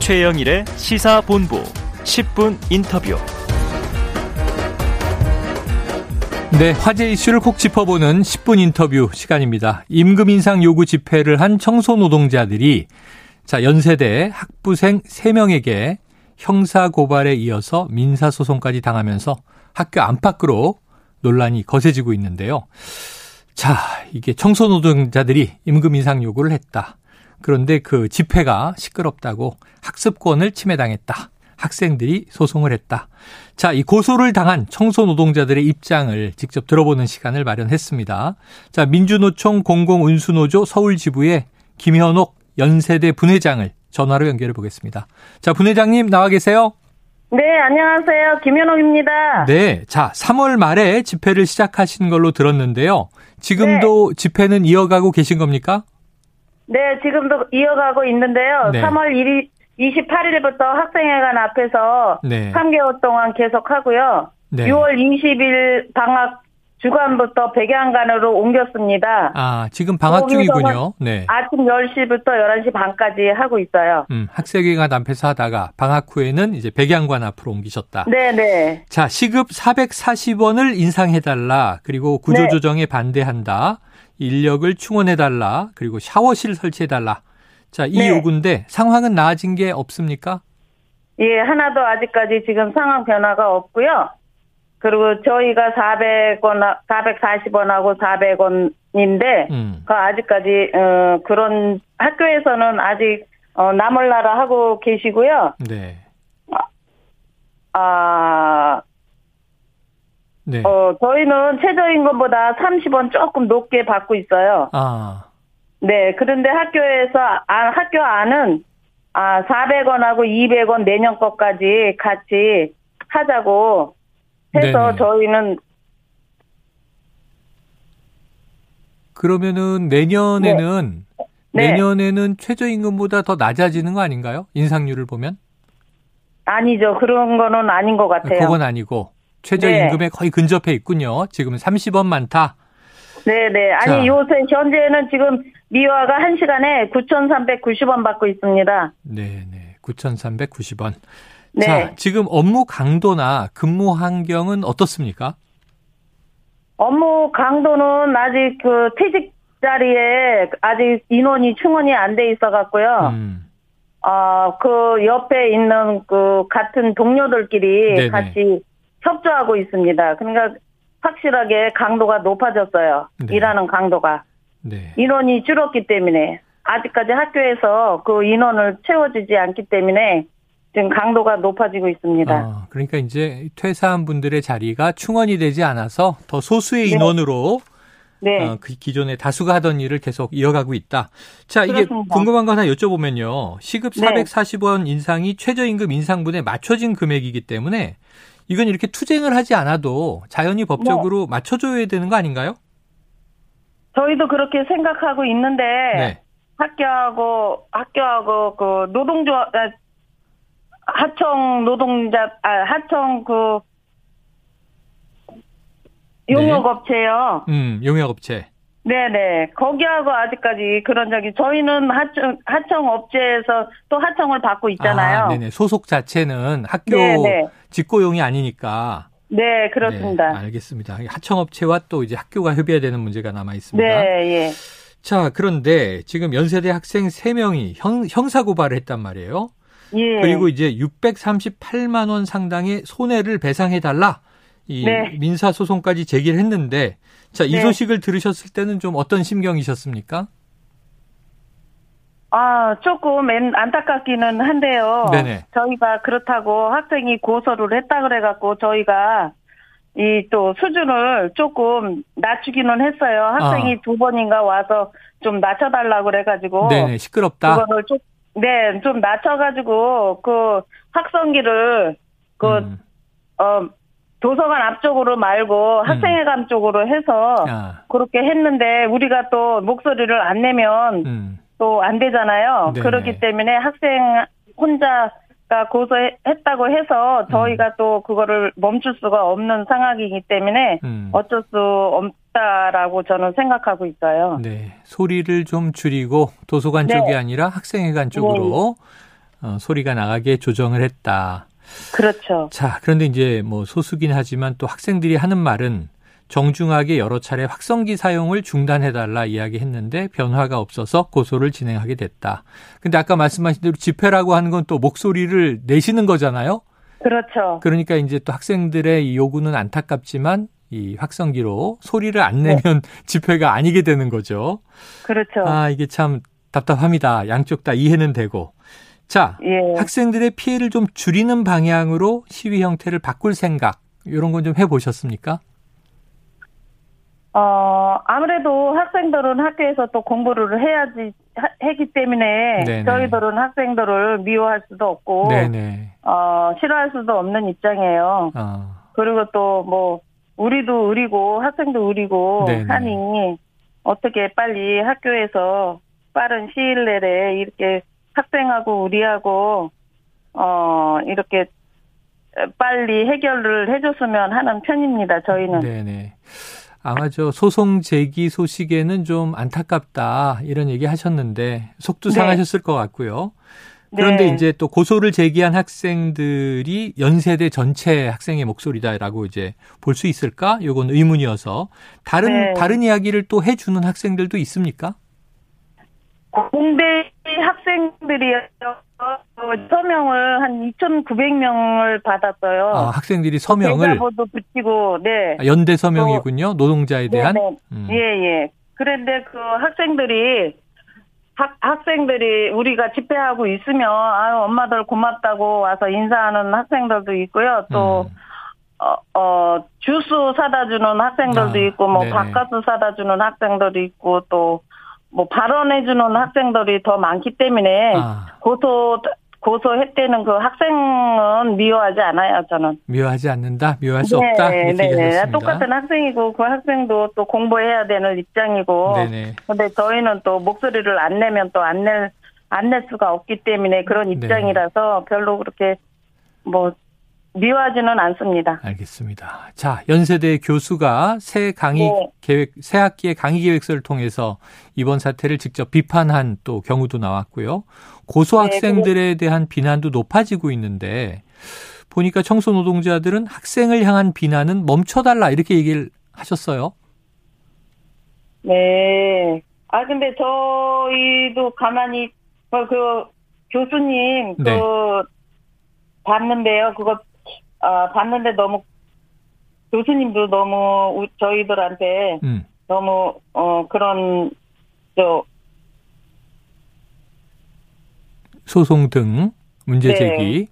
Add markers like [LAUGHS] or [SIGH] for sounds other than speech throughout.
최영일의 시사본부 10분 인터뷰. 네, 화제 이슈를 콕 짚어보는 10분 인터뷰 시간입니다. 임금 인상 요구 집회를 한 청소 노동자들이 자, 연세대 학부생 3명에게 형사 고발에 이어서 민사 소송까지 당하면서 학교 안팎으로 논란이 거세지고 있는데요. 자, 이게 청소 노동자들이 임금 인상 요구를 했다. 그런데 그 집회가 시끄럽다고 학습권을 침해당했다. 학생들이 소송을 했다. 자, 이 고소를 당한 청소 노동자들의 입장을 직접 들어보는 시간을 마련했습니다. 자, 민주노총 공공운수노조 서울지부의 김현옥 연세대 분회장을 전화로 연결해 보겠습니다. 자, 분회장님 나와 계세요? 네, 안녕하세요. 김현옥입니다. 네. 자, 3월 말에 집회를 시작하신 걸로 들었는데요. 지금도 네. 집회는 이어가고 계신 겁니까? 네, 지금도 이어가고 있는데요. 네. 3월 1일 28일부터 학생회관 앞에서 네. 3개월 동안 계속하고요. 네. 6월 20일 방학 주간부터 백양간으로 옮겼습니다. 아, 지금 방학 중이군요. 네. 아침 10시부터 11시 반까지 하고 있어요. 음, 학생회관 앞에서 하다가 방학 후에는 이제 백양관 앞으로 옮기셨다. 네, 네. 자, 시급 440원을 인상해달라. 그리고 구조조정에 네. 반대한다. 인력을 충원해달라. 그리고 샤워실 설치해달라. 자, 이 네. 요구인데 상황은 나아진 게 없습니까? 예, 하나도 아직까지 지금 상황 변화가 없고요. 그리고 저희가 400원, 440원하고 400원인데, 음. 그 아직까지, 어, 그런 학교에서는 아직, 어, 남을나라 하고 계시고요. 네. 아, 네. 어, 저희는 최저임금보다 30원 조금 높게 받고 있어요. 아. 네, 그런데 학교에서, 아, 학교 안은, 아, 400원하고 200원 내년 것까지 같이 하자고 해서 네네. 저희는 그러면은 내년에는 네. 네. 내년에는 최저임금보다 더 낮아지는 거 아닌가요? 인상률을 보면? 아니죠. 그런 거는 아닌 것 같아요. 그건 아니고 최저임금에 네. 거의 근접해 있군요. 지금 30원 많다. 네네. 아니 자. 요새 현재는 지금 미화가 1시간에 9,390원 받고 있습니다. 네네. 9,390원. 네. 자, 지금 업무 강도나 근무 환경은 어떻습니까? 업무 강도는 아직 그 퇴직 자리에 아직 인원이 충원이 안 돼 있어 갖고요. 음. 어, 그 옆에 있는 그 같은 동료들끼리 네네. 같이 협조하고 있습니다. 그러니까 확실하게 강도가 높아졌어요. 네. 일하는 강도가. 네. 인원이 줄었기 때문에 아직까지 학교에서 그 인원을 채워주지 않기 때문에 지금 강도가 높아지고 있습니다. 아, 그러니까 이제 퇴사한 분들의 자리가 충원이 되지 않아서 더 소수의 네. 인원으로 네. 어, 그 기존에 다수가 하던 일을 계속 이어가고 있다. 자, 이게 그렇습니다. 궁금한 거 하나 여쭤보면요. 시급 440원 인상이 최저임금 인상분에 맞춰진 금액이기 때문에 이건 이렇게 투쟁을 하지 않아도 자연히 법적으로 네. 맞춰줘야 되는 거 아닌가요? 저희도 그렇게 생각하고 있는데 네. 학교하고 학교하고 그 노동조합 아, 하청 노동자 아 하청 그 용역업체요. 네. 음, 용역업체. 네네. 거기하고 아직까지 그런 적이 저희는 하청 하청 업체에서 또 하청을 받고 있잖아요. 아, 네네. 소속 자체는 학교 네네. 직고용이 아니니까. 네, 그렇습니다. 네, 알겠습니다. 하청 업체와 또 이제 학교가 협의해야 되는 문제가 남아 있습니다. 네, 예. 자, 그런데 지금 연세대 학생 3명이 형, 형사고발을 했단 말이에요. 예. 그리고 이제 638만 원 상당의 손해를 배상해 달라. 이 네. 민사 소송까지 제기를 했는데 자, 이 네. 소식을 들으셨을 때는 좀 어떤 심경이셨습니까? 아, 조금 안타깝기는 한데요. 네네. 저희가 그렇다고 학생이 고소를 했다 그래갖고 저희가 이 또 수준을 조금 낮추기는 했어요. 학생이 아. 두 번인가 와서 좀 낮춰달라고 그래가지고. 네네, 시끄럽다. 그거를 좀 네, 좀 낮춰가지고, 그, 학성기를, 그, 음. 어, 도서관 앞쪽으로 말고 음. 학생회관 음. 쪽으로 해서, 아. 그렇게 했는데, 우리가 또 목소리를 안 내면, 음. 또안 되잖아요. 네네. 그렇기 때문에 학생 혼자 가 고소했다고 해서 저희가 음. 또 그거를 멈출 수가 없는 상황이기 때문에 음. 어쩔 수 없다라고 저는 생각하고 있어요. 네. 소리를 좀 줄이고 도서관 네. 쪽이 아니라 학생회관 쪽으로 어, 소리가 나가게 조정을 했다. 그렇죠. 자, 그런데 이제 뭐 소수긴 하지만 또 학생들이 하는 말은 정중하게 여러 차례 확성기 사용을 중단해달라 이야기했는데 변화가 없어서 고소를 진행하게 됐다. 근데 아까 말씀하신 대로 집회라고 하는 건 또 목소리를 내시는 거잖아요. 그렇죠. 그러니까 이제 또 학생들의 이 요구는 안타깝지만 이 확성기로 소리를 안 내면 네. [LAUGHS] 집회가 아니게 되는 거죠. 그렇죠. 아, 이게 참 답답합니다. 양쪽 다 이해는 되고. 자, 예. 학생들의 피해를 좀 줄이는 방향으로 시위 형태를 바꿀 생각, 이런 건 좀 해보셨습니까? 어, 아무래도 학생들은 학교에서 또 공부를 해야지, 하, 했기 때문에 네네. 저희들은 학생들을 미워할 수도 없고, 네네. 어, 싫어할 수도 없는 입장이에요. 어. 그리고 또 뭐, 우리도 우리고 학생도 우리고 네네. 하니, 어떻게 빨리 학교에서 빠른 시일 내에 이렇게 학생하고 우리하고, 어, 이렇게 빨리 해결을 해줬으면 하는 편입니다, 저희는. 네네. 아마 저 소송 제기 소식에는 좀 안타깝다 이런 얘기 하셨는데 속도 네. 상하셨을 것 같고요. 그런데 네. 이제 또 고소를 제기한 학생들이 연세대 전체 학생의 목소리다라고 이제 볼 수 있을까? 요건 의문이어서 다른 네. 다른 이야기를 또 해주는 학생들도 있습니까? 공대 학생들이 서명을 한 2,900명을 받았어요. 아, 학생들이 서명을 대자보도 붙이고, 네. 아, 연대 서명이군요. 노동자에 대한. 네, 네. 음. 예, 예. 그런데 그 학생들이 학, 학생들이 우리가 집회하고 있으면 아유 엄마들 고맙다고 와서 인사하는 학생들도 있고요. 또 음. 어, 어, 주스 사다 주는 학생들도 아, 있고, 뭐, 네네. 바카스 사다 주는 학생들도 있고, 또, 뭐 발언해주는 학생들이 더 많기 때문에 아. 고소 고소했대는 그 학생은 미워하지 않아요, 저는. 미워하지 않는다? 미워할 수 네, 없다? 이렇게 네, 네. 똑같은 학생이고 그 학생도 또 공부해야 되는 입장이고. 네네. 근데 저희는 또 목소리를 안 내면 또 안 낼, 안 낼 수가 없기 때문에 그런 네. 입장이라서 네. 별로 그렇게 뭐 미워하지는 않습니다. 알겠습니다. 자, 연세대 교수가 새 강의 네. 계획, 새 학기의 강의 계획서를 통해서 이번 사태를 직접 비판한 또 경우도 나왔고요. 고소 네, 학생들에 대한 비난도 높아지고 있는데 보니까 청소 노동자들은 학생을 향한 비난은 멈춰달라 이렇게 얘기를 하셨어요. 네. 아 근데 저희도 가만히 어, 그 교수님 네. 그 봤는데요. 그거 아, 봤는데 너무 교수님도 너무 저희들한테 음. 너무 어 그런 저 소송 등 문제 네. 제기.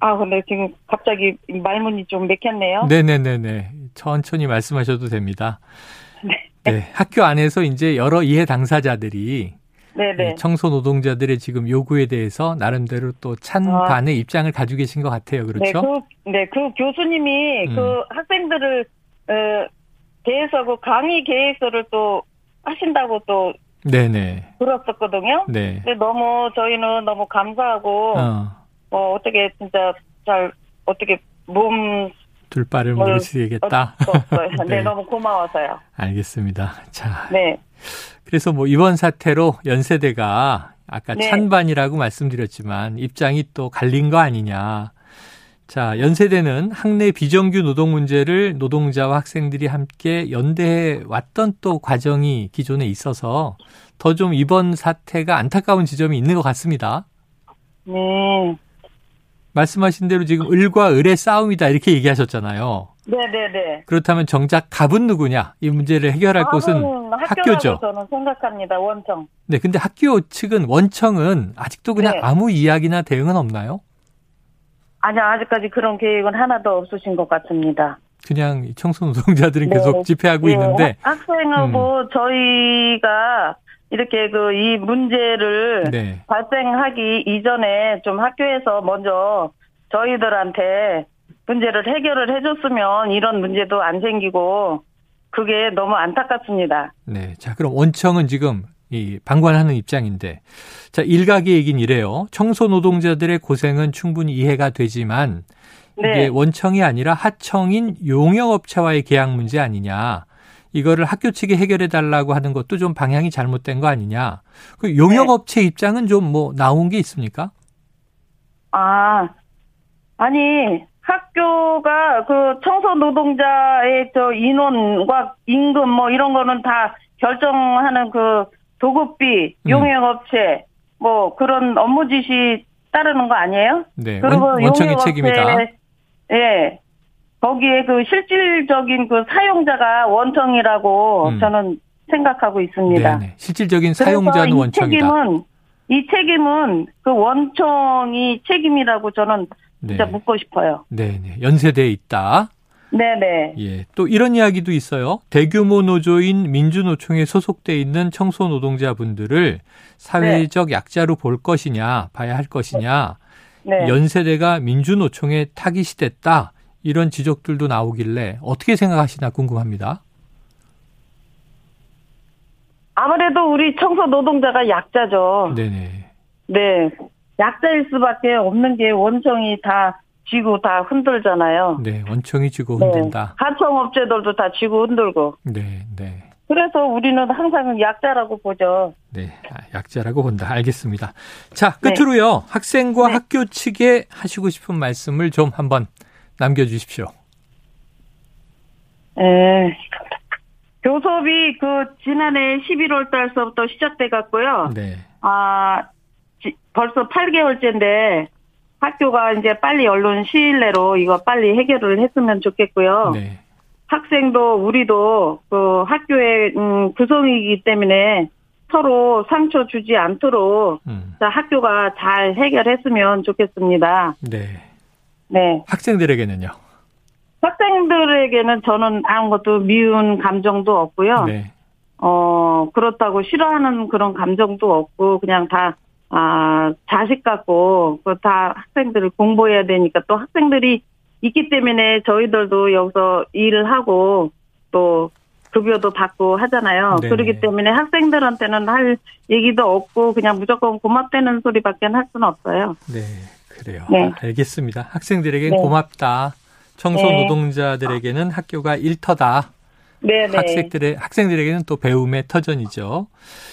아 근데 지금 갑자기 말문이 좀 맥혔네요. 네네네네. 천천히 말씀하셔도 됩니다. [LAUGHS] 네. 네. 학교 안에서 이제 여러 이해 당사자들이 네네. 청소 노동자들의 지금 요구에 대해서 나름대로 또 찬반의 아. 입장을 가지고 계신 것 같아요. 그렇죠? 네, 그, 네, 그 교수님이 음. 그 학생들을 어, 대해서 그 강의 계획서를 또 하신다고 또 네네. 들었었거든요. 네. 근데 너무 저희는 너무 감사하고 어. 어 어떻게 진짜 잘 어떻게 몸 둘바를 모르시겠다. [LAUGHS] 네. 네, 너무 고마워서요. 알겠습니다. 자. 네. 그래서 뭐 이번 사태로 연세대가 아까 네. 찬반이라고 말씀드렸지만 입장이 또 갈린 거 아니냐. 자, 연세대는 학내 비정규 노동 문제를 노동자와 학생들이 함께 연대해 왔던 또 과정이 기존에 있어서 더 좀 이번 사태가 안타까운 지점이 있는 것 같습니다. 네. 말씀하신 대로 지금 을과 을의 싸움이다 이렇게 얘기하셨잖아요. 네네네. 그렇다면 정작 답은 누구냐? 이 문제를 해결할 곳은 학교죠. 저는 생각합니다. 원청. 네, 근데 학교 측은 원청은 아직도 그냥 네. 아무 이야기나 대응은 없나요? 아니요, 아직까지 그런 계획은 하나도 없으신 것 같습니다. 그냥 청소 노동자들은 네. 계속 집회하고 네. 있는데 학생하고 음. 저희가 이렇게 그 이 문제를 네. 발생하기 이전에 좀 학교에서 먼저 저희들한테 문제를 해결을 해줬으면 이런 문제도 안 생기고 그게 너무 안타깝습니다. 네. 자, 그럼 원청은 지금 이 방관하는 입장인데 자, 일각의 얘기는 이래요. 청소 노동자들의 고생은 충분히 이해가 되지만 네. 이게 원청이 아니라 하청인 용역업체와의 계약 문제 아니냐. 이거를 학교 측이 해결해 달라고 하는 것도 좀 방향이 잘못된 거 아니냐. 그 용역업체 네. 입장은 좀 뭐 나온 게 있습니까? 아, 아니, 학교가 그 청소 노동자의 저 인원과 임금 뭐 이런 거는 다 결정하는 그 도급비, 음. 용역업체 뭐 그런 업무 지시 따르는 거 아니에요? 네. 그리고 원, 원청의 책임이다. 예. 거기에 그 실질적인 그 사용자가 원청이라고 음. 저는 생각하고 있습니다. 네네. 실질적인 사용자는 원청이다. 책임은 이 책임은 그 원청이 책임이라고 저는 진짜 네. 묻고 싶어요. 네 네. 연세대에 있다. 네네. 예. 또 이런 이야기도 있어요. 대규모 노조인 민주노총에 소속돼 있는 청소 노동자분들을 사회적 네. 약자로 볼 것이냐, 봐야 할 것이냐. 네. 연세대가 민주노총에 타깃이 됐다. 이런 지적들도 나오길래 어떻게 생각하시나 궁금합니다. 아무래도 우리 청소 노동자가 약자죠. 네네. 네. 약자일 수밖에 없는 게 원청이 다 쥐고 다 흔들잖아요. 네, 원청이 쥐고 흔든다. 네. 하청업체들도 다 쥐고 흔들고. 네, 네. 그래서 우리는 항상 약자라고 보죠. 네, 아, 약자라고 본다. 알겠습니다. 자, 끝으로요. 네. 학생과 네. 학교 측에 하시고 싶은 말씀을 좀 한번 남겨주십시오. 네. 교섭이 그 지난해 11월 달서부터 시작돼 갔고요. 네. 아, 지, 벌써 8개월째인데 학교가 이제 빨리 얼른 시일 내로 이거 빨리 해결을 했으면 좋겠고요. 네. 학생도 우리도 그 학교의 음, 구성이기 때문에 서로 상처 주지 않도록 음. 학교가 잘 해결했으면 좋겠습니다. 네. 네. 학생들에게는요? 학생들에게는 저는 아무것도 미운 감정도 없고요. 네. 어, 그렇다고 싫어하는 그런 감정도 없고, 그냥 다, 아, 자식 같고, 그 다 학생들을 공부해야 되니까 또 학생들이 있기 때문에 저희들도 여기서 일을 하고, 또, 급여도 받고 하잖아요. 네 그렇기 때문에 학생들한테는 할 얘기도 없고, 그냥 무조건 고맙다는 소리밖에 할 수는 없어요. 네, 그래요. 네. 알겠습니다. 학생들에게 네. 고맙다. 청소 네. 노동자들에게는 학교가 일터다. 네, 네, 학생들의 학생들에게는 또 배움의 터전이죠.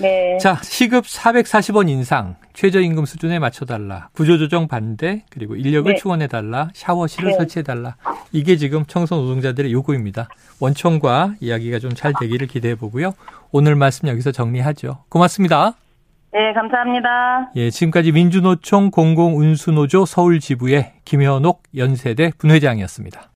네. 자, 시급 440원 인상, 최저임금 수준에 맞춰달라, 구조조정 반대, 그리고 인력을 네. 충원해달라, 샤워실을 네. 설치해달라. 이게 지금 청소 노동자들의 요구입니다. 원청과 이야기가 좀 잘 되기를 기대해 보고요. 오늘 말씀 여기서 정리하죠. 고맙습니다. 네, 감사합니다. 예, 지금까지 민주노총 공공운수노조 서울지부의 김현옥 연세대 분회장이었습니다.